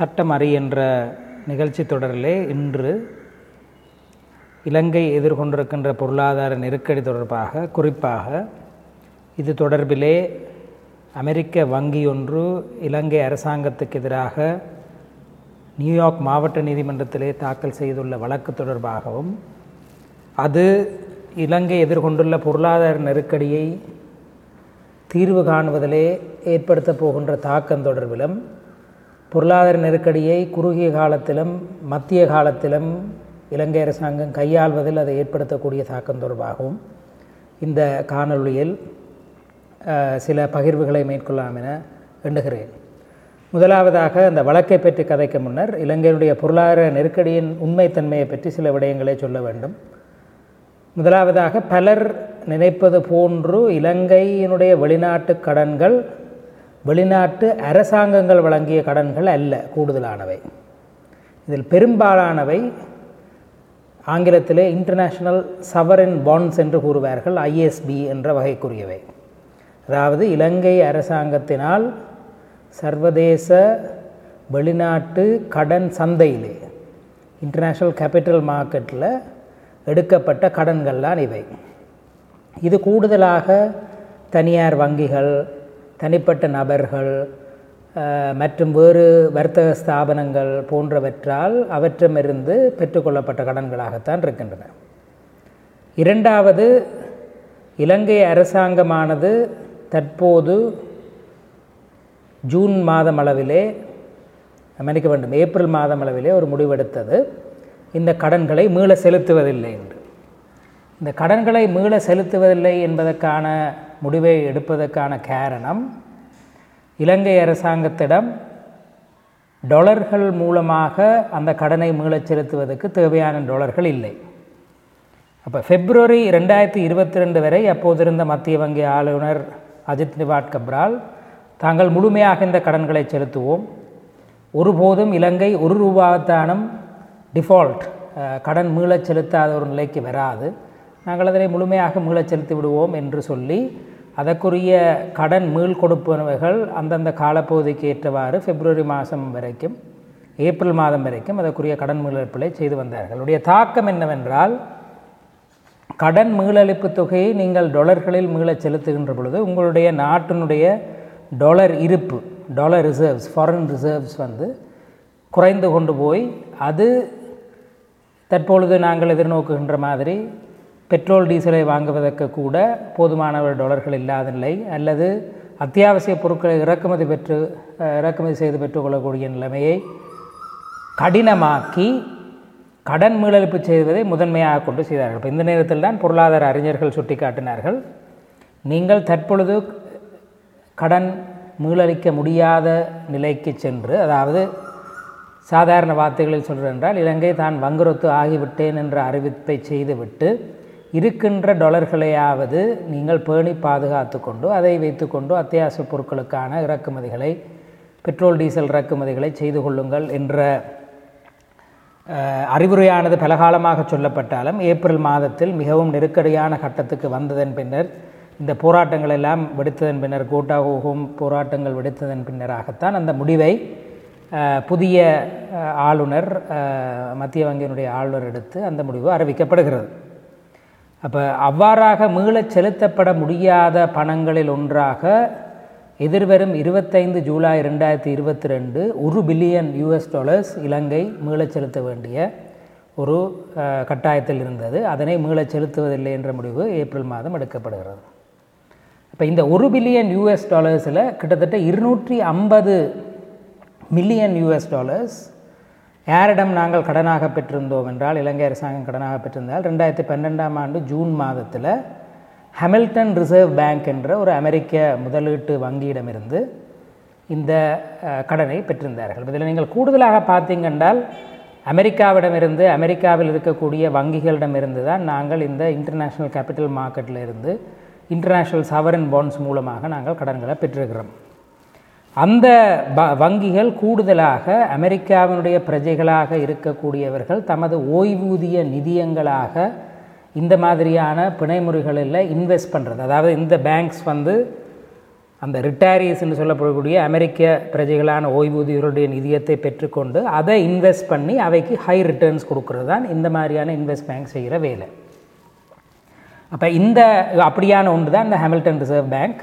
சட்டம் அறி என்ற நிகழ்ச்சி தொடரிலே இன்று இலங்கை எதிர்கொண்டிருக்கின்ற பொருளாதார நெருக்கடி தொடர்பாக குறிப்பாக இது தொடர்பிலே அமெரிக்க வங்கி ஒன்று இலங்கை அரசாங்கத்துக்கு எதிராக நியூயார்க் மாவட்ட நீதிமன்றத்திலே தாக்கல் செய்துள்ள வழக்கு தொடர்பாகவும் அது இலங்கை எதிர்கொண்டுள்ள பொருளாதார நெருக்கடியை தீர்வு காணுவதிலே ஏற்படுத்தப் போகின்ற தாக்கம் தொடர்பிலும் பொருளாதார நெருக்கடியை குறுகிய காலத்திலும் மத்திய காலத்திலும் இலங்கை அரசாங்கம் கையாள்வதில் அதை ஏற்படுத்தக்கூடிய தாக்கம் தொடர்பாகவும் இந்த காணொளியில் சில பகிர்வுகளை மேற்கொள்ளலாம் என எண்ணுகிறேன். முதலாவதாக அந்த வழக்கை பற்றி கதைக்கு முன்னர் இலங்கையினுடைய பொருளாதார நெருக்கடியின் உண்மைத்தன்மையை பற்றி சில விடயங்களை சொல்ல வேண்டும். முதலாவதாக பலர் நினைப்பது போன்று இலங்கையினுடைய வெளிநாட்டு கடன்கள் வெளிநாட்டு அரசாங்கங்கள் வழங்கிய கடன்கள் அல்ல கூடுதலானவை. இதில் பெரும்பாலானவை ஆங்கிலத்திலே இன்டர்நேஷ்னல் சவரின் பாண்ட்ஸ் என்று கூறுவார்கள் ஐஎஸ்பி என்ற வகைக்குரியவை. அதாவது இலங்கை அரசாங்கத்தினால் சர்வதேச வெளிநாட்டு கடன் சந்தையிலே இன்டர்நேஷ்னல் கேபிட்டல் மார்க்கெட்டில் எடுக்கப்பட்ட கடன்கள்லாம் இவை. இது கூடுதலாக தனியார் வங்கிகள் தனிப்பட்ட நபர்கள் மற்றும் வேறு வர்த்தக ஸ்தாபனங்கள் போன்றவற்றால் அவற்றமிருந்து பெற்றுக்கொள்ளப்பட்ட கடன்களாகத்தான் இருக்கின்றன. இரண்டாவது இலங்கை அரசாங்கமானது தற்போது ஜூன் மாதம் அளவிலே மன்னிக்க வேண்டும் ஏப்ரல் மாதம் அளவிலே ஒரு முடிவெடுத்தது. இந்த கடன்களை மீள செலுத்துவதில்லை என்று. இந்த கடன்களை மீள செலுத்துவதில்லை என்பதற்கான முடிவை எடுப்பதற்கான காரணம் இலங்கை அரசாங்கத்திடம் டொலர்கள் மூலமாக அந்த கடனை மீளச் செலுத்துவதற்கு தேவையான டொலர்கள் இல்லை. அப்போ பிப்ரவரி ரெண்டாயிரத்தி இருபத்தி ரெண்டு வரை அப்போதிருந்த மத்திய வங்கி ஆளுநர் அஜித் நிவாட் கப்ரால் தாங்கள் முழுமையாக இந்த கடன்களை செலுத்துவோம். ஒருபோதும் இலங்கை ஒரு ரூபாத்தானம் டிஃபால்ட் கடன் மீளச் செலுத்தாத ஒரு நிலைக்கு வராது. நாங்கள் அதனை முழுமையாக மீளச் செலுத்தி விடுவோம் என்று சொல்லி அதற்குரிய கடன் மீள் கொடுப்பனவைகள் அந்தந்த காலப்பகுதிக்கு ஏற்றவாறு பிப்ரவரி மாதம் வரைக்கும் ஏப்ரல் மாதம் வரைக்கும் அதற்குரிய கடன் மீளப்பிலை செய்து வந்தார்கள். உடைய தாக்கம் என்னவென்றால் கடன் மீளளிப்பு தொகையை நீங்கள் டொலர்களில் மீளச் செலுத்துகின்ற பொழுது உங்களுடைய நாட்டினுடைய டாலர் இருப்பு டாலர் ரிசர்வ்ஸ் ஃபாரின் ரிசர்வ்ஸ் வந்து குறைந்து கொண்டு போய் அது தற்பொழுது நாங்கள் எதிர்நோக்குகின்ற மாதிரி பெட்ரோல் டீசலை வாங்குவதற்கு கூட போதுமான டாலர்கள் இல்லாத நிலை அல்லது அத்தியாவசிய பொருட்களை இறக்குமதி பெற்று இறக்குமதி செய்து பெற்றுக்கொள்ளக்கூடிய நிலைமையை கடினமாக்கி கடன் மீளளிப்பு செய்வதை முதன்மையாக கொண்டு செய்தார்கள். இப்போ இந்த நேரத்தில் தான் பொருளாதார அறிஞர்கள் சுட்டிக்காட்டினார்கள். நீங்கள் தற்பொழுது கடன் மீளளிக்க முடியாத நிலைக்கு சென்று அதாவது சாதாரண வார்த்தைகளில் சொல்கிறென்றால் இலங்கை தான் வங்குரொத்து ஆகிவிட்டேன் என்ற அறிவிப்பை செய்துவிட்டு இருக்கின்ற டொலர்களையாவது நீங்கள் பேணி பாதுகாத்து கொண்டு அதை வைத்துக்கொண்டு அத்தியாவசிய பொருட்களுக்கான இறக்குமதிகளை பெட்ரோல் டீசல் இறக்குமதிகளை செய்து கொள்ளுங்கள் என்ற அறிவுரையானது பலகாலமாக சொல்லப்பட்டாலும் ஏப்ரல் மாதத்தில் மிகவும் நெருக்கடியான கட்டத்துக்கு வந்ததன் பின்னர் இந்த போராட்டங்கள் எல்லாம் வெடித்ததன் பின்னர் கோட்டா போராட்டங்கள் வெடித்ததன் பின்னராகத்தான் அந்த முடிவை புதிய ஆளுநர் மத்திய வங்கியினுடைய ஆளுநர் எடுத்து அந்த முடிவு அறிவிக்கப்படுகிறது. அப்போ அவ்வாறாக மீளச் செலுத்தப்பட முடியாத பணங்களில் ஒன்றாக எதிர்வரும் இருபத்தைந்து ஜூலை ரெண்டாயிரத்தி இருபத்தி ரெண்டு ஒரு பில்லியன் யூஎஸ் டாலர்ஸ் இலங்கை மீளச் செலுத்த வேண்டிய ஒரு கட்டாயத்தில் இருந்தது. அதனை மீளச் செலுத்துவதில்லை என்ற முடிவு ஏப்ரல் மாதம் எடுக்கப்படுகிறது. இப்போ இந்த ஒரு பில்லியன் யூஎஸ் டாலர்ஸில் கிட்டத்தட்ட இருநூற்றி ஐம்பது மில்லியன் யூஎஸ் டாலர்ஸ் யாரிடம் நாங்கள் கடனாக பெற்றிருந்தோம் என்றால் இலங்கை அரசாங்கம் கடனாக பெற்றிருந்தால் ரெண்டாயிரத்தி பன்னெண்டாம் ஆண்டு ஜூன் மாதத்தில் ஹமில்டன் ரிசர்வ் பேங்க் என்ற ஒரு அமெரிக்க முதலீட்டு வங்கியிடமிருந்து இந்த கடனை பெற்றிருந்தார்கள். இதில் நீங்கள் கூடுதலாக பார்த்தீங்கன்றால் அமெரிக்காவிடமிருந்து அமெரிக்காவில் இருக்கக்கூடிய வங்கிகளிடமிருந்து தான் நாங்கள் இந்த இன்டர்நேஷ்னல் கேபிட்டல் மார்க்கெட்டில் இருந்து இன்டர்நேஷ்னல் சவரன் பாண்ட்ஸ் மூலமாக நாங்கள் கடன்களை பெற்றிருக்கிறோம். அந்த ப வங்கிகள் கூடுதலாக அமெரிக்காவினுடைய பிரஜைகளாக இருக்கக்கூடியவர்கள் தமது ஓய்வூதிய நிதியங்களாக இந்த மாதிரியான பிணைமுறைகளில் இன்வெஸ்ட் பண்ணுறது அதாவது இந்த பேங்க்ஸ் வந்து அந்த ரிட்டையரிஸ்ன்னு சொல்லப்படக்கூடிய அமெரிக்க பிரஜைகளான ஓய்வூதியருடைய நிதியத்தை பெற்றுக்கொண்டு அதை இன்வெஸ்ட் பண்ணி அவைக்கு ஹை ரிட்டர்ன்ஸ் கொடுக்கறது தான் இந்த மாதிரியான இன்வெஸ்ட் பேங்க் செய்கிற வேலை. அப்போ இந்த அப்படியான ஒன்று தான் இந்த ஹேமில்டன் ரிசர்வ் பேங்க்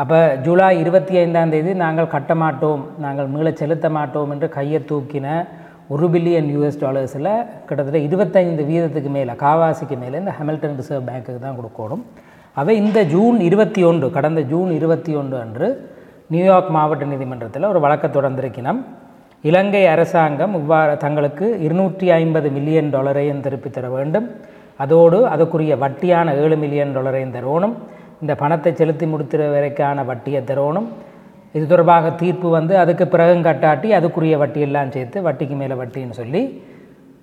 அப்போ ஜூலை இருபத்தி ஐந்தாம் தேதி நாங்கள் கட்ட மாட்டோம் நாங்கள் மீள செலுத்த மாட்டோம் என்று கையை தூக்கின ஒரு பில்லியன் யூஎஸ் டாலர்ஸில் கிட்டத்தட்ட இருபத்தைந்து வீதத்துக்கு மேலே காவாசிக்கு மேலே இந்த ஹெமில்டன் ரிசர்வ் பேங்க்குக்கு தான் கொடுக்கணும் அவை இந்த ஜூன் இருபத்தி ஒன்று கடந்த ஜூன் இருபத்தி ஒன்று அன்று நியூயார்க் மாவட்ட நீதிமன்றத்தில் ஒரு வழக்கை தொடர்ந்திருக்கணும் இலங்கை அரசாங்கம் இவ்வாறு தங்களுக்கு இருநூற்றி ஐம்பது மில்லியன் டாலரையும் திருப்பித் தர வேண்டும். அதோடு அதற்குரிய வட்டியான ஏழு மில்லியன் டாலரையும் தரணும் இந்த பணத்தை செலுத்தி முடித்துற வரைக்கான வட்டியை தரணும் இது தொடர்பாக தீர்ப்பு வந்து அதுக்கு பிறகும் கட்டாட்டி அதுக்குரிய வட்டியெல்லாம் சேர்த்து வட்டிக்கு மேலே வட்டின்னு சொல்லி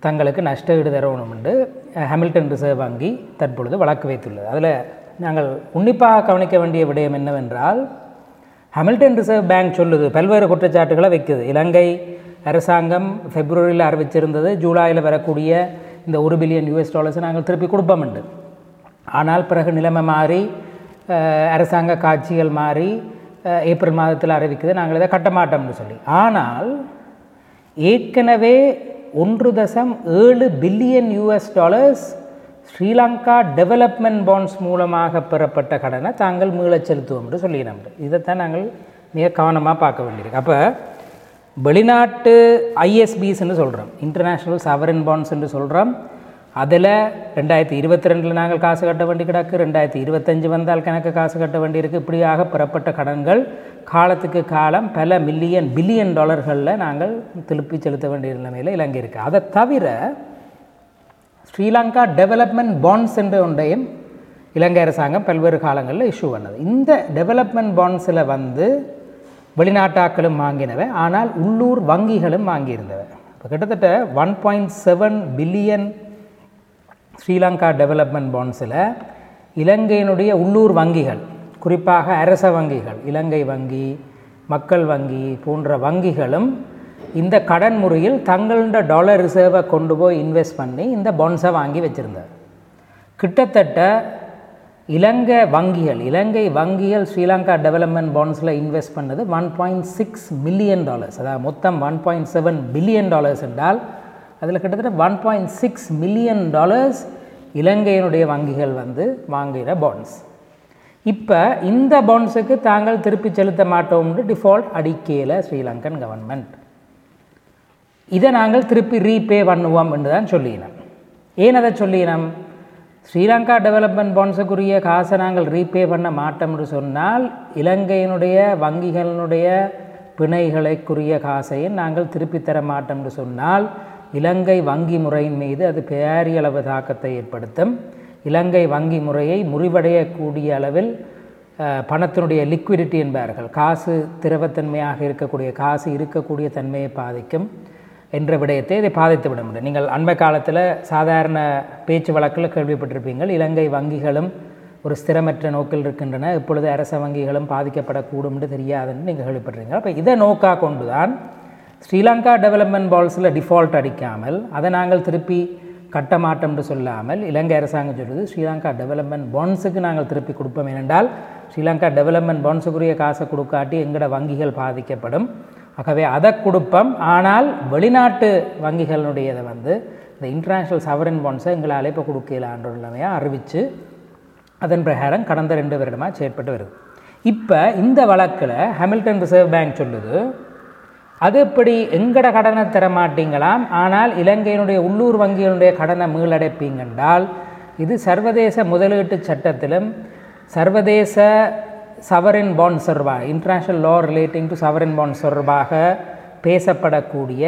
தங்களுக்கு நஷ்ட ஈடு தரணும் என்று ஹாமில்டன் ரிசர்வ் வங்கி தற்பொழுது வழக்கு வைத்துள்ளது. அதில் நாங்கள் உன்னிப்பாக கவனிக்க வேண்டிய விடயம் என்னவென்றால் ஹாமில்டன் ரிசர்வ் பேங்க் சொல்லுது பல்வேறு குற்றச்சாட்டுகளை வைக்குது. இலங்கை அரசாங்கம் பிப்ரவரியில் அறிவிச்சிருந்தது ஜூலையில் வரக்கூடிய இந்த ஒரு பில்லியன் யூஎஸ் டாலர்ஸை நாங்கள் திருப்பி கொடுப்போம்ண்டு ஆனால் பிறகு நிலைமை மாறி அரசாங்க காட்சிகள் மாறி ஏப்ரல் மாதத்தில் அறிவிக்குது. நாங்கள் இதை கட்ட மாட்டோம்னு சொல்லி. ஆனால் ஏற்கனவே ஒன்று தசம் ஏழு billion US dollars Sri Lanka development bonds மூலமாக பெறப்பட்ட கடனை தாங்கள் மீளச் செலுத்துவோம் என்று சொல்லினோம். இதைத்தான் நாங்கள் மிக கவனமாக பார்க்க வேண்டியிருக்கு. அப்போ வெளிநாட்டு ஐஎஸ்பிஸ்ன்னு சொல்கிறோம் இன்டர்நேஷ்னல் சவரன் பாண்ட்ஸ் என்று சொல்கிறோம் அதில் ரெண்டாயிரத்தி இருபத்தி ரெண்டில் நாங்கள் காசு கட்ட வேண்டி கிடக்கு ரெண்டாயிரத்தி இருபத்தஞ்சி வந்தால் கணக்கு காசு கட்ட வேண்டியிருக்கு இப்படியாக பெறப்பட்ட கடன்கள் காலத்துக்கு காலம் பல மில்லியன் பில்லியன் டாலர்களில் நாங்கள் திருப்பி செலுத்த வேண்டிய நிலைமையில் இலங்கை இருக்குது அதை தவிர ஸ்ரீலங்கா டெவலப்மெண்ட் பாண்ட்ஸ் என்ற ஒன்றையும் இலங்கை அரசாங்கம் பல்வேறு காலங்களில் இஷ்யூ பண்ணது. இந்த டெவலப்மெண்ட் பாண்ட்ஸில் வந்து வெளிநாட்டாக்களும் வாங்கினவை ஆனால் உள்ளூர் வங்கிகளும் வாங்கியிருந்தவை. இப்போ கிட்டத்தட்ட one point seven billion Sri Lanka development பாண்ட்ஸில் இலங்கையினுடைய உள்ளூர் வங்கிகள் குறிப்பாக அரச வங்கிகள் இலங்கை வங்கி மக்கள் வங்கி போன்ற வங்கிகளும் இந்த கடன் முறையில் தங்களோட டாலர் ரிசர்வை கொண்டு போய் இன்வெஸ்ட் பண்ணி இந்த பாண்ட்ஸை வாங்கி வச்சுருந்தார். கிட்டத்தட்ட இலங்கை வங்கிகள் இலங்கை வங்கிகள் ஸ்ரீலங்கா டெவலப்மெண்ட் பாண்ட்ஸில் இன்வெஸ்ட் பண்ணது one point six million dollars அதாவது மொத்தம் one point seven billion dollars என்றால் அதில் கிட்டத்தட்ட one point six million dollars இலங்கையினுடைய வங்கிகள் வந்து வாங்குகிற பாண்ட்ஸ் இப்போ இந்த பாண்ட்ஸுக்கு தாங்கள் திருப்பி செலுத்த மாட்டோம்னு டிஃபால்ட் அடிக்கையில் ஸ்ரீலங்கன் கவர்மெண்ட் இதை நாங்கள் திருப்பி ரீபே பண்ணுவோம் என்று தான் சொல்லினோம். ஏன் அதை சொல்லினோம்? ஸ்ரீலங்கா டெவலப்மெண்ட் பாண்ட்ஸுக்குரிய காசை நாங்கள் ரீபே பண்ண மாட்டோம் என்று சொன்னால் இலங்கையினுடைய வங்கிகளினுடைய பிணைகளுக்குரிய காசையும் நாங்கள் திருப்பி தர மாட்டோம் என்று சொன்னால் இலங்கை வங்கி முறையின் மீது அது பேரியளவு தாக்கத்தை ஏற்படுத்தும். இலங்கை வங்கி முறையை முறிவடையக்கூடிய அளவில் பணத்தினுடைய லிக்விடிட்டி என்பார்கள். காசு திரவத்தன்மையாக இருக்கக்கூடிய காசு இருக்கக்கூடிய தன்மையை பாதிக்கும் என்ற விடயத்தை இதை பாதித்து விட முடியும். நீங்கள் அண்மை காலத்தில் சாதாரண பேச்சு வழக்கில் கேள்விப்பட்டிருப்பீங்கள் இலங்கை வங்கிகளும் ஒரு ஸ்திரமற்ற நோக்கில் இருக்கின்றன இப்பொழுது அரச வங்கிகளும் பாதிக்கப்படக்கூடும் என்று தெரியாதுன்னு நீங்கள் கேள்விப்பட்டிருக்கீங்க. அப்போ இதை நோக்காக கொண்டு தான் ஸ்ரீலங்கா டெவலப்மெண்ட் பால்ஸில் டிஃபால்ட் அடிக்காமல் அதை நாங்கள் திருப்பி கட்ட மாட்டோம் என்று சொல்லாமல் இலங்கை அரசாங்கம் சொல்லுது ஸ்ரீலங்கா டெவலப்மெண்ட் பாண்ட்ஸுக்கு நாங்கள் திருப்பி கொடுப்போம். ஏனென்றால் ஸ்ரீலங்கா டெவலப்மெண்ட் பாண்ட்ஸுக்குரிய காசை கொடுக்காட்டி எங்களோட வங்கிகள் பாதிக்கப்படும். ஆகவே அதை கொடுப்போம். ஆனால் வெளிநாட்டு வங்கிகளினுடையதை வந்து இந்த இன்டர்நேஷ்னல் சவரன் பாண்ட்ஸை எங்களை அழைப்பு கொடுக்கலான்ற நிலைமையாக அறிவித்து அதன் பிரகாரம் கடந்த ரெண்டு வருடமாக செயற்பட்டு வருது. இப்போ இந்த வழக்கில் ஹாமில்டன் ரிசர்வ் பேங்க் சொல்லுது அது இப்படி எங்கட கடனை தர மாட்டீங்களாம் ஆனால் இலங்கையினுடைய உள்ளூர் வங்கியினுடைய கடனை மீளடைப்பீங்கென்றால் இது சர்வதேச முதலீட்டு சட்டத்திலும் சர்வதேச சவரின் பாண்ட் தொடர்பாக international law relating to sovereign bond தொடர்பாக பேசப்படக்கூடிய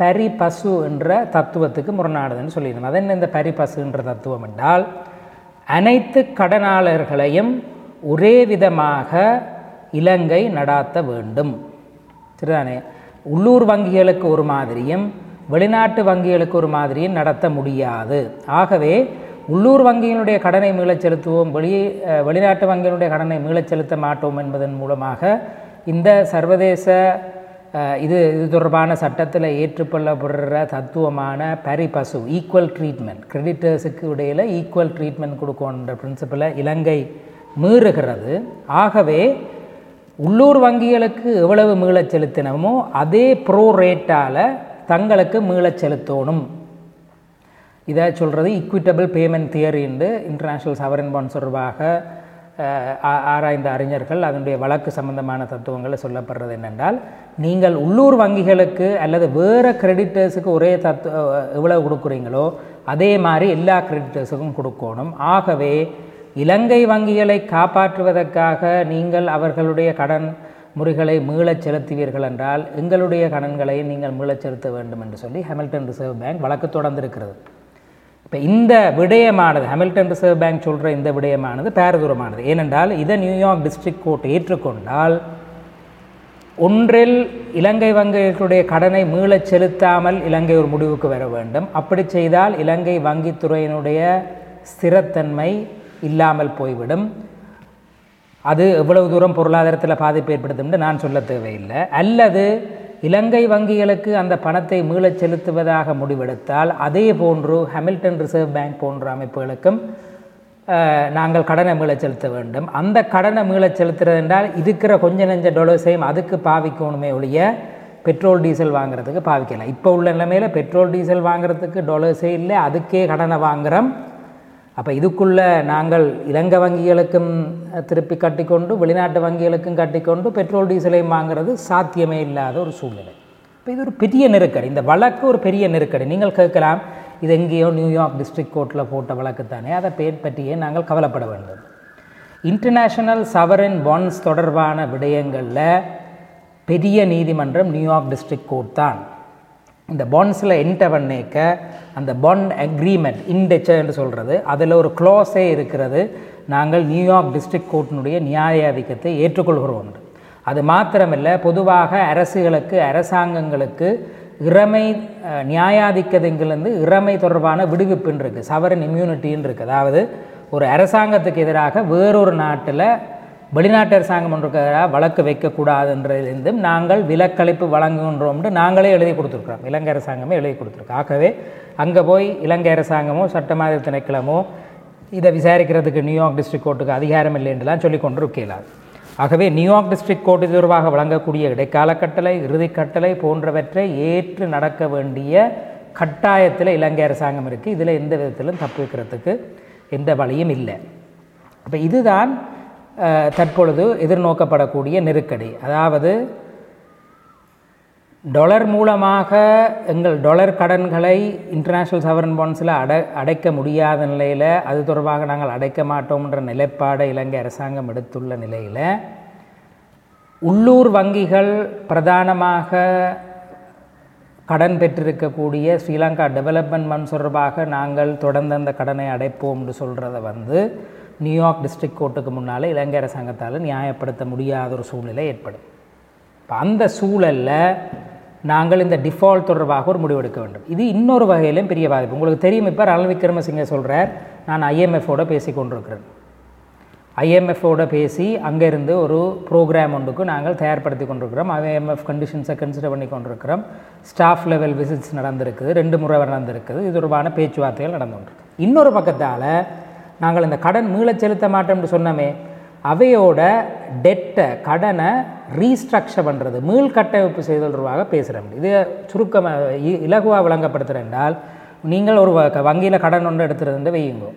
பரி பசு என்ற தத்துவத்துக்கு முரணாடுதுன்னு சொல்லியிருந்தோம். அது என்ன இந்த பரி பசுன்ற தத்துவம் என்றால் அனைத்து கடனாளர்களையும் ஒரே விதமாக இலங்கை நடாத்த வேண்டும். சரிதானே? உள்ளூர் வங்கிகளுக்கு ஒரு மாதிரியும் வெளிநாட்டு வங்கிகளுக்கு ஒரு மாதிரியும் நடத்த முடியாது. ஆகவே உள்ளூர் வங்கியினுடைய கடனை மீளச் செலுத்துவோம் வெளியே வெளிநாட்டு வங்கியினுடைய கடனை மீளச் செலுத்த மாட்டோம் என்பதன் மூலமாக இந்த சர்வதேச இது இது தொடர்பான சட்டத்தில் ஏற்றுக்கொள்ளப்படுற தத்துவமான பரி பசு ஈக்குவல் ட்ரீட்மெண்ட் கிரெடிட்டர்ஸுக்கு இடையில் ஈக்குவல் ட்ரீட்மெண்ட் கொடுக்கணுன்ற பிரின்சிப்பில் இலங்கை மீறுகிறது. ஆகவே உள்ளூர் வங்கிகளுக்கு எவ்வளவு மீளச் செலுத்தினமோ அதே ப்ரோ ரேட்டால் தங்களுக்கு மீளச் செலுத்தணும். இதை சொல்கிறது இக்விட்டபிள் பேமெண்ட் தியரின்னு இன்டர்நேஷ்னல் சவரன் பாண்ட் தொடர்பாக ஆ- ஆராய்ந்த அறிஞர்கள் அதனுடைய வழக்கு சம்பந்தமான தத்துவங்களை சொல்லப்படுறது என்னென்றால் நீங்கள் உள்ளூர் வங்கிகளுக்கு அல்லது வேறு கிரெடிட்டர்ஸுக்கு ஒரே தத்து எவ்வளவு கொடுக்குறீங்களோ அதே மாதிரி எல்லா கிரெடிட்டர்ஸுக்கும் கொடுக்கணும். ஆகவே இலங்கை வங்கிகளை காப்பாற்றுவதற்காக நீங்கள் அவர்களுடைய கடன் முறைகளை மீளச் செலுத்துவீர்கள் என்றால் எங்களுடைய கடன்களை நீங்கள் மீளச் செலுத்த வேண்டும் என்று சொல்லி ஹாமில்டன் ரிசர்வ் பேங்க் வழக்கு தொடர்ந்திருக்கிறது. இப்போ இந்த விடயமானது ஹாமில்டன் ரிசர்வ் பேங்க் சொல்கிற இந்த விடயமானது பேரதூரமானது. ஏனென்றால் இதை நியூயார்க் டிஸ்ட்ரிக்ட் கோர்ட் ஏற்றுக்கொண்டால் ஒன்றில் இலங்கை வங்கிகளுடைய கடனை மீளச் செலுத்தாமல் இலங்கை ஒரு முடிவுக்கு வர வேண்டும். அப்படி செய்தால் இலங்கை வங்கித்துறையினுடைய ஸ்திரத்தன்மை இல்லாமல் போய்விடும். அது எவ்வளவு தூரம் பொருளாதாரத்தில் பாதிப்பு ஏற்படுத்தும் என்று நான் சொல்ல தேவையில்லை. அல்லது இலங்கை வங்கிகளுக்கு அந்த பணத்தை மீளச் செலுத்துவதாக முடிவெடுத்தால் அதே போன்று ஹமில்டன் ரிசர்வ் பேங்க் போன்ற அமைப்புகளுக்கும் நாங்கள் கடனை மீளச் செலுத்த வேண்டும். அந்த கடனை மீளச் செலுத்துறது என்றால் இருக்கிற கொஞ்ச நெஞ்ச டொலர்ஸையும் அதுக்கு பாவிக்கணுமே ஒழிய பெட்ரோல் டீசல் வாங்குறதுக்கு பாவிக்கலாம். இப்போ உள்ள நிலைமையில் பெட்ரோல் டீசல் வாங்குறதுக்கு டொலர்ஸே இல்லை அதுக்கே கடனை வாங்குகிறோம் அப்போ இதுக்குள்ளே நாங்கள் இலங்கை வங்கிகளுக்கும் திருப்பி கட்டிக்கொண்டு வெளிநாட்டு வங்கிகளுக்கும் கட்டிக்கொண்டு பெட்ரோல் டீசலையும் வாங்குறது சாத்தியமே இல்லாத ஒரு சூழ்நிலை. இப்போ இது ஒரு பெரிய நெருக்கடி. இந்த வழக்கு ஒரு பெரிய நெருக்கடி. நீங்கள் கேட்கலாம் இது எங்கேயோ நியூயார்க் டிஸ்ட்ரிக்ட் கோர்ட்டில் போட்ட வழக்கு தானே. அதை பேர் பற்றியே நாங்கள் கவலைப்பட வேண்டும். இன்டர்நேஷனல் சவரன் பாண்ட்ஸ் தொடர்பான விடயங்களில் பெரிய நீதிமன்றம் நியூயார்க் டிஸ்ட்ரிக்ட் கோர்ட் தான். இந்த பாண்ட்ஸில் என்டர் பண்ணிக்க அந்த பாண்ட் அக்ரிமெண்ட் இன்டெச்சர் என்று சொல்கிறது அதில் ஒரு க்ளோஸே இருக்கிறது. நாங்கள் நியூயார்க் டிஸ்ட்ரிக்ட் கோர்ட்டினுடைய நியாயாதிக்கத்தை ஏற்றுக்கொள்கிறோம் என்று. அது மாத்திரமில்லை பொதுவாக அரசுகளுக்கு அரசாங்கங்களுக்கு இறமை நியாயாதிக்கதுங்கிலிருந்து இறமை தொடர்பான விடுவிப்புன்னு இருக்குது சவரன் இம்யூனிட்டின்னு இருக்குது அதாவது ஒரு அரசாங்கத்துக்கு எதிராக வேறொரு நாட்டில் வெளிநாட்டு அரசாங்கம் ஒன்றுக்காக வழக்கு வைக்கக்கூடாதுன்றதிலிருந்தும் நாங்கள் விலக்களிப்பு வழங்குகின்றோம்னு நாங்களே எழுதி கொடுத்துருக்குறோம். இலங்கை அரசாங்கமே எழுதி கொடுத்துருக்கோம் ஆகவே அங்கே போய் இலங்கை அரசாங்கமோ சட்டமாத திணைக்களமோ இதை விசாரிக்கிறதுக்கு நியூயார்க் டிஸ்ட்ரிக்ட் கோர்ட்டுக்கு அதிகாரம் இல்லைன்றலாம் சொல்லி கொண்டு ஆகவே நியூயார்க் டிஸ்ட்ரிக்ட் கோர்ட் தொடர்பாக வழங்கக்கூடிய இடைக்கால கட்டளை இறுதி கட்டளை போன்றவற்றை ஏற்று நடக்க வேண்டிய கட்டாயத்தில் இலங்கை அரசாங்கம் இருக்குது இதில் எந்த விதத்திலும் தப்பு வைக்கிறதுக்கு எந்த வழியும் இல்லை. அப்போ இதுதான் தற்பொழுது எதிர்நோக்கப்படக்கூடிய நெருக்கடி. அதாவது டொலர் மூலமாக எங்கள் டொலர் கடன்களை இன்டர்நேஷ்னல் சவரன் பாண்ட்ஸில் அடை அடைக்க முடியாத நிலையில் அது தொடர்பாக நாங்கள் அடைக்க மாட்டோம்ன்ற நிலைப்பாடை இலங்கை அரசாங்கம் எடுத்துள்ள நிலையில் உள்ளூர் வங்கிகள் பிரதானமாக கடன் பெற்றிருக்கக்கூடிய ஸ்ரீலங்கா டெவலப்மெண்ட் மன் தொடர்பாக நாங்கள் தொடர்ந்து அந்த கடனை அடைப்போம் என்று சொல்கிறத வந்து நியூயார்க் டிஸ்ட்ரிக்ட் கோர்ட்டுக்கு முன்னால் இலங்கை அரசாங்கத்தால் நியாயப்படுத்த முடியாத ஒரு சூழ்நிலை ஏற்படும். இப்போ அந்த சூழலில் நாங்கள் இந்த டிஃபால்ட் தொடர்பாக ஒரு முடிவெடுக்க வேண்டும். இது இன்னொரு வகையிலும் பெரிய பாதிப்பு. உங்களுக்கு தெரியும் இப்போ ரணில் விக்ரமசிங்க சொல்கிறார் நான் ஐஎம்எஃபோட பேசி கொண்டிருக்கிறேன். ஐஎம்எஃபோட பேசி அங்கேருந்து ஒரு ப்ரோக்ராம் ஒன்றுக்கு நாங்கள் தயார்படுத்தி கொண்டிருக்கிறோம். ஐஎம்எஃப் கண்டிஷன்ஸை கன்சிடர் பண்ணி கொண்டிருக்கிறோம். ஸ்டாஃப் லெவல் விசிட்ஸ் நடந்திருக்குது. ரெண்டு முறை நடந்திருக்குது. இது தொடர்பான பேச்சுவார்த்தைகள் நடந்து கொண்டிருக்கு இன்னொரு பக்கத்தால் நாங்கள் இந்த கடன் மீளச் செலுத்த மாட்டோம்னு சொன்னோமே அவையோட டெட்டை கடனை ரீஸ்ட்ரக்சர் பண்ணுறது மீள் கட்டமைப்பு செய்தல் தொடர்பாக பேசுகிறோம் இது சுருக்கமாக இலகுவாக விளங்கப்படுத்துகிறேன் என்றால் நீங்கள் ஒரு வங்கியில் கடன் ஒன்று எடுத்துருந்து வையுங்க.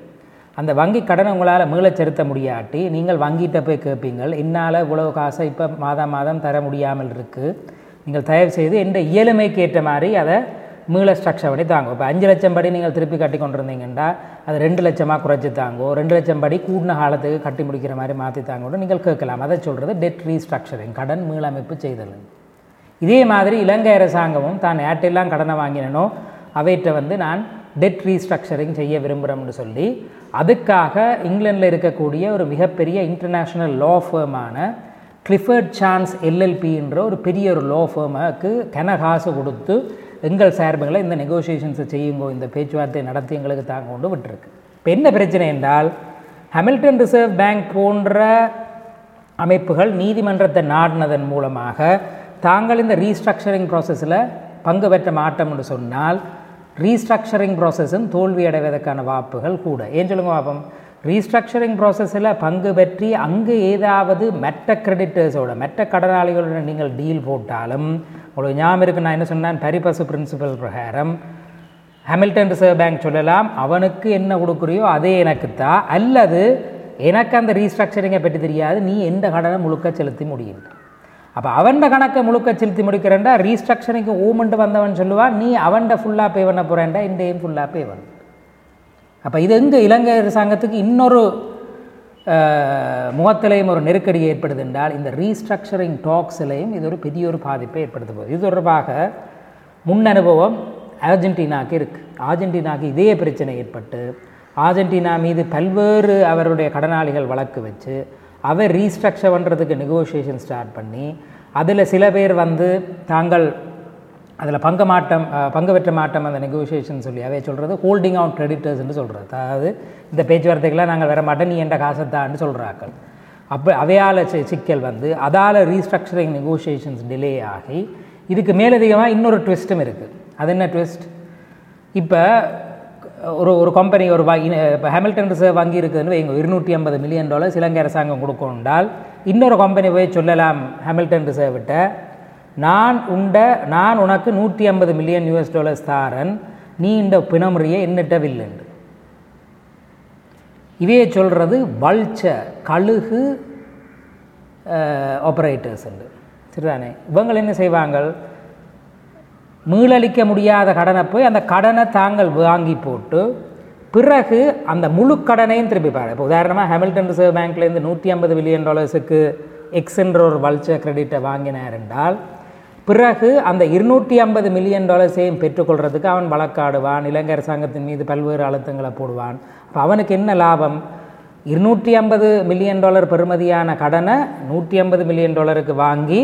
அந்த வங்கி கடனை உங்களால் மீளச் செலுத்த முடியாட்டி நீங்கள் வங்கிகிட்ட போய் கேட்பீங்கள் என்னால் இவ்வளோ காசை இப்போ மாதம் மாதம் தர முடியாமல் இருக்குது நீங்கள் தயவு செய்து எந்த இயலுமைக்கு ஏற்ற மாதிரி அதை மீள ஸ்ட்ரக்சர் படி தாங்க இப்போ அஞ்சு லட்சம் படி நீங்கள் திருப்பி கட்டி கொண்டிருந்தீங்கன்னா அது ரெண்டு லட்சமாக குறைச்சி தாங்கோ ரெண்டு லட்சம் படி கூடின காலத்துக்கு கட்டி முடிக்கிற மாதிரி மாற்றி தாங்கன்னு நீங்கள் கேட்கலாம். அதை சொல்கிறது டெட் ரீஸ்ட்ரக்சரிங் கடன் மீளமைப்பு செய்தல். இதே மாதிரி இலங்கை அரசாங்கமும் தான் ஏர்டெல்லாம் கடனை வாங்கினனோ அவைகிட்ட வந்து நான் டெட் ரீஸ்ட்ரக்சரிங் செய்ய விரும்புகிறோம்னு சொல்லி அதுக்காக இங்கிலாண்டில் இருக்கக்கூடிய ஒரு மிகப்பெரிய இன்டர்நேஷ்னல் லா ஃபேமான கிளிஃபர்ட் சான்ஸ் எல்எல்பின்ற ஒரு பெரிய ஒரு லோ ஃபேமுக்கு கன காசு கொடுத்து எங்கள் சார்புகளை இந்த நெகோசியேஷன்ஸை செய்யுங்கோ இந்த பேச்சுவார்த்தை நடத்தி எங்களுக்கு தாங்க கொண்டு விட்டுருக்கு. இப்போ என்ன பிரச்சனை என்றால் ஹமில்டன் ரிசர்வ் பேங்க் போன்ற அமைப்புகள் நீதிமன்றத்தை நாடினதன் மூலமாக தாங்கள் இந்த ரீஸ்ட்ரக்சரிங் ப்ராசஸில் பங்கு பெற்ற மாட்டோம் என்று சொன்னால் ரீஸ்ட்ரக்சரிங் ப்ராசஸும் தோல்வி அடைவதற்கான வாய்ப்புகள் கூட. ஏன் சொல்லுங்க பாப்போம்? ரீஸ்ட்ரக்சரிங் ப்ராசஸில் பங்கு பெற்றி அங்கு ஏதாவது மெட்ட கிரெடிட்டர்ஸோட மெட்ட கடனாளிகளுடன் நீங்கள் டீல் போட்டாலும் உங்களுக்கு ஞாபகம் இருக்கு நான் என்ன சொன்னேன்? பரிபசு பிரின்சிபல் பிரகாரம் ஹாமில்டன் ரிசர்வ் பேங்க் சொல்லலாம். அவனுக்கு என்ன கொடுக்குறியோ அதே எனக்கு தான் அல்லது எனக்கு அந்த ரீஸ்ட்ரக்சரிங்கை பற்றி தெரியாது. நீ எந்த கடனை முழுக்க செலுத்தி முடியும் அப்போ அவன்ட கணக்கை முழுக்க செலுத்தி முடிக்கிறேன்டா ரீஸ்ட்ரக்சரிங்க்கு ஊமெண்ட் வந்தவன் சொல்லுவான் நீ அவன்ட ஃபுல்லாக பே பண்ண போகிறேன்டா இண்டையும் ஃபுல்லாக பே பண்ண. அப்போ இது எங்கே இலங்கை அரசாங்கத்துக்கு இன்னொரு முகத்திலையும் ஒரு நெருக்கடி ஏற்படுது என்றால் இந்த ரீஸ்ட்ரக்சரிங் டாக்ஸிலையும் இது ஒரு பெரிய ஒரு பாதிப்பை ஏற்படுத்த போகுது. இது தொடர்பாக முன் அனுபவம் அர்ஜென்டினாக்கு இருக்குது அர்ஜென்டினாக்கு இதே பிரச்சனை ஏற்பட்டு அர்ஜென்டினா மீது பல்வேறு அவருடைய கடனாளிகள் வழக்கு வச்சு அவர் ரீஸ்ட்ரக்சர் பண்ணுறதுக்கு நெகோஷியேஷன் ஸ்டார்ட் பண்ணி அதில் சில பேர் வந்து தாங்கள் அதில் பங்கு மாட்டம் பங்கு பெற்ற மாட்டம் அந்த நெகோசியேஷன் சொல்லி அதை சொல்கிறது ஹோல்டிங் அவுட் கிரெடிட்டர்ஸ்னு சொல்கிறது அதாவது இந்த பேச்சுவார்த்தைக்கெல்லாம் நாங்கள் வர மாட்டோம் நீ என்ற காசத்தான்னு சொல்கிறாக்கள் அப்போ அவையால் சிக்கல் வந்து அதால் ரீஸ்ட்ரக்சரிங் நெகோசியேஷன்ஸ் டிலே ஆகி இதுக்கு மேலதிகமாக இன்னொரு ட்விஸ்ட்டும் இருக்குது அது என்ன ட்விஸ்ட் இப்போ ஒரு ஒரு கம்பெனி ஒரு வங்கி இப்போ ஹேமில்டன் ரிசர்வ் வங்கி இருக்குதுன்னு வைங்க இருநூற்றி ஐம்பது மில்லியன் டாலர்ஸ் இலங்கை அரசாங்கம் கொடுக்கணுண்டால் இன்னொரு கம்பெனி போய் சொல்லலாம் ஹேமில்டன் ரிசர்வ் விட்ட நான் உண்ட நான் உனக்கு நூற்றி ஐம்பது மில்லியன் யூஎஸ் டாலர்ஸ் தாரன் நீ இந்த பிணமுறையை என்னிட்ட வில்லுண்டு இவையே சொல்கிறது வல்ச்ச கழுகு ஆப்ரேட்டர்ஸ் உண்டு சரிதானே? இவங்கள் என்ன செய்வாங்க மீளளிக்க முடியாத கடனை போய் அந்த கடனை தாங்கள் வாங்கி போட்டு பிறகு அந்த முழு கடனையும் திருப்பி பாரு. இப்போ உதாரணமாக ஹெமில்டன் ரிசர்வ் பேங்க்லேருந்து நூற்றி ஐம்பது மில்லியன் டாலர்ஸுக்கு எக்ஸ் என்ற ஒரு வல்ச்சர் கிரெடிட்டை வாங்கினார் என்றால் பிறகு அந்த இருநூற்றி ஐம்பது மில்லியன் டாலர்ஸையும் பெற்றுக்கொள்றதுக்கு அவன் வழக்காடுவான். இலங்கை அரசாங்கத்தின் மீது பல்வேறு அழுத்தங்களை போடுவான். அப்போ அவனுக்கு என்ன லாபம்? இருநூற்றி ஐம்பது மில்லியன் டாலர் பெறுமதியான கடனை நூற்றி ஐம்பது மில்லியன் டாலருக்கு வாங்கி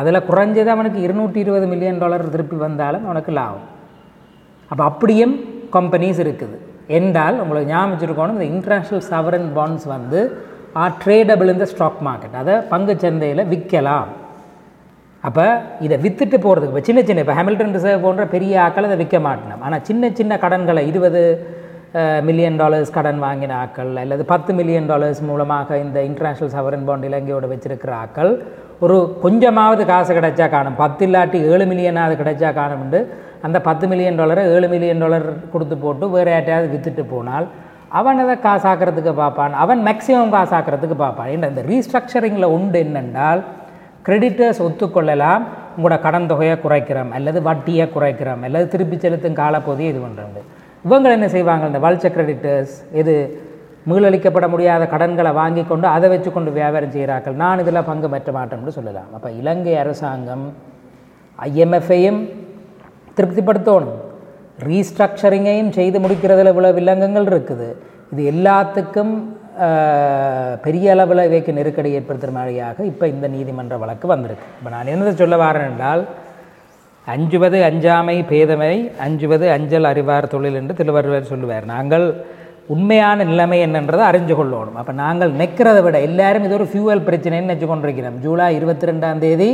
அதில் குறைஞ்சது அவனுக்கு இருநூற்றி இருபது மில்லியன் டாலர் திருப்பி வந்தாலும் அவனுக்கு லாபம். அப்போ அப்படியும் கம்பெனிஸ் இருக்குது. என்றால் உங்களுக்கு ஞாபகம் வச்சுருக்கணும் இந்த இன்டர்நேஷ்னல் சவரன் பாண்ட்ஸ் வந்து ஆர் ட்ரேடபிள் இந்த ஸ்டாக் மார்க்கெட் அதை பங்குச் சந்தையில் விற்கலாம். அப்போ இதை விற்றுட்டு போகிறதுக்கு இப்போ சின்ன சின்ன இப்போ ஹேமில்டன் ரிசர்வ் போன்ற பெரிய ஆக்கள் அதை விற்க மாட்டினோம் ஆனால் சின்ன சின்ன கடன்களை இருபது மில்லியன் டாலர்ஸ் கடன் வாங்கின ஆக்கள் அல்லது பத்து மில்லியன் டாலர்ஸ் மூலமாக இந்த இன்டர்நேஷ்னல் சவரன் பாண்ட் இலங்கையோட வச்சிருக்கிற ஆக்கள் ஒரு கொஞ்சமாவது காசு கிடைச்சா காணும். பத்து இல்லாட்டி ஏழு மில்லியனாவது கிடைச்சா காணும்ண்டு அந்த பத்து மில்லியன் டாலரை ஏழு மில்லியன் டாலர் கொடுத்து போட்டு வேறு யார்ட்டையாவது விற்றுட்டு போனால் அவன் அதை காசாக்கிறதுக்கு பார்ப்பான். அவன் மேக்ஸிமம் காசாக்கிறதுக்கு பார்ப்பான். ஏன்னா இந்த ரீஸ்ட்ரக்சரிங்கில் உண்டு என்னென்றால் கிரெடிட்டர்ஸ் ஒத்துக்கொள்ளலாம் உங்களோட கடன் தொகையை குறைக்கிறோம் அல்லது வட்டியை குறைக்கிறோம் அல்லது திருப்பி செலுத்தும் காலப்பகுதியை இது பண்ணுறது இவங்க என்ன செய்வாங்க இந்த வல்ச்சர் கிரெடிட்டர்ஸ் இது மீளளிக்கப்பட முடியாத கடன்களை வாங்கி கொண்டு அதை வச்சு கொண்டு வியாபாரம் செய்கிறார்கள். நான் இதில் பங்கு பெற்ற மாட்டோம்னு சொல்லலாம். அப்போ இலங்கை அரசாங்கம் ஐஎம்எஃப்ஐயும் திருப்திப்படுத்தணும். ரீஸ்ட்ரக்சரிங்கையும் செய்து முடிக்கிறதுல இவ்வளோ வில்லங்கங்கள் இருக்குது. இது எல்லாத்துக்கும் பெரிய அளவில் இவைக்கு நெருக்கடி ஏற்படுத்துகிற மாதிரியாக இப்போ இந்த நீதிமன்ற வழக்கு வந்திருக்கு. இப்போ நான் என்னதை சொல்ல வரேன் என்றால் அஞ்சுவது அஞ்சாமை பேதமை அஞ்சுவது அஞ்சல் அறிவார் தொழில் என்று திருவள்ளுவர் சொல்லுவார். நாங்கள் உண்மையான நிலைமை என்னன்றதை அறிஞ்சு கொள்ளணும். அப்போ நாங்கள் நிற்கிறத விட எல்லாரும் இது ஒரு ஃபியூவல் பிரச்சனைன்னு நினச்சி கொண்டிருக்கிறோம் ஜூலை இருபத்தி ரெண்டாம் தேதி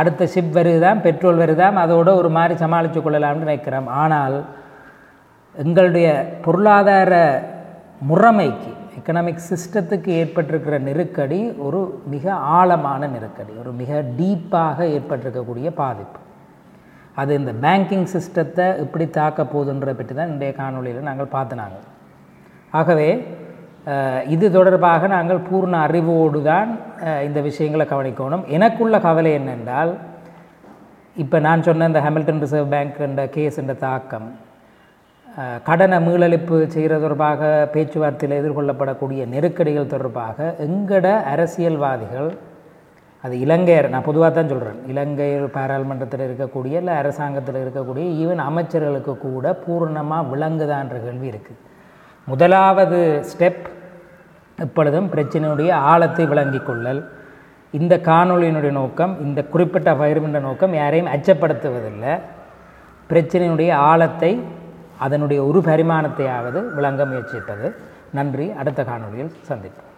அடுத்த ஷிப் வருதாம் பெட்ரோல் வருதாம் அதோடு ஒரு மாதிரி சமாளித்து கொள்ளலாம்னு நினைக்கிறோம். ஆனால் எங்களுடைய பொருளாதார முறைமைக்கு எக்கனாமிக் சிஸ்டத்துக்கு ஏற்பட்டிருக்கிற நெருக்கடி ஒரு மிக ஆழமான நெருக்கடி ஒரு மிக டீப்பாக ஏற்பட்டிருக்கக்கூடிய பாதிப்பு. அது இந்த பேங்கிங் சிஸ்டத்தை எப்படி தாக்க போகுதுன்றதை பற்றி தான் இன்றைய காணொலியில் நாங்கள் பார்த்தினாங்க ஆகவே இது தொடர்பாக நாங்கள் பூர்ண அறிவோடு தான் இந்த விஷயங்களை கவனிக்கணும். எனக்குள்ள கவலை என்னென்றால் இப்போ நான் சொன்ன இந்த ஹேமில்டன் ரிசர்வ் பேங்க் என்ற கேஸ் என்ற தாக்கம் கடனை மீளழிப்பு செய்கிறது தொடர்பாக பேச்சுவார்த்தையில் எதிர்கொள்ளப்படக்கூடிய நெருக்கடிகள் தொடர்பாக எங்கட அரசியல்வாதிகள் அது இலங்கை நான் பொதுவாக தான் சொல்கிறேன் இலங்கை பாராளுமன்றத்தில் இருக்கக்கூடிய இல்லை அரசாங்கத்தில் இருக்கக்கூடிய ஈவன் அமைச்சர்களுக்கு கூட பூர்ணமாக விளங்குதான்ற கேள்வி இருக்குது முதலாவது ஸ்டெப் எப்பொழுதும் பிரச்சனையுடைய ஆழத்தை விளங்கிக் கொள்ளல். இந்த காணொளியினுடைய நோக்கம் இந்த குறிப்பிட்ட பகிர்கின்ற நோக்கம் யாரையும் அச்சப்படுத்துவதில்லை. பிரச்சனையினுடைய ஆழத்தை அதனுடைய ஒரு பரிமாணத்தையாவது விளங்க முயற்சிப்பது நன்றி. அடுத்த காணொளியில் சந்திப்போம்.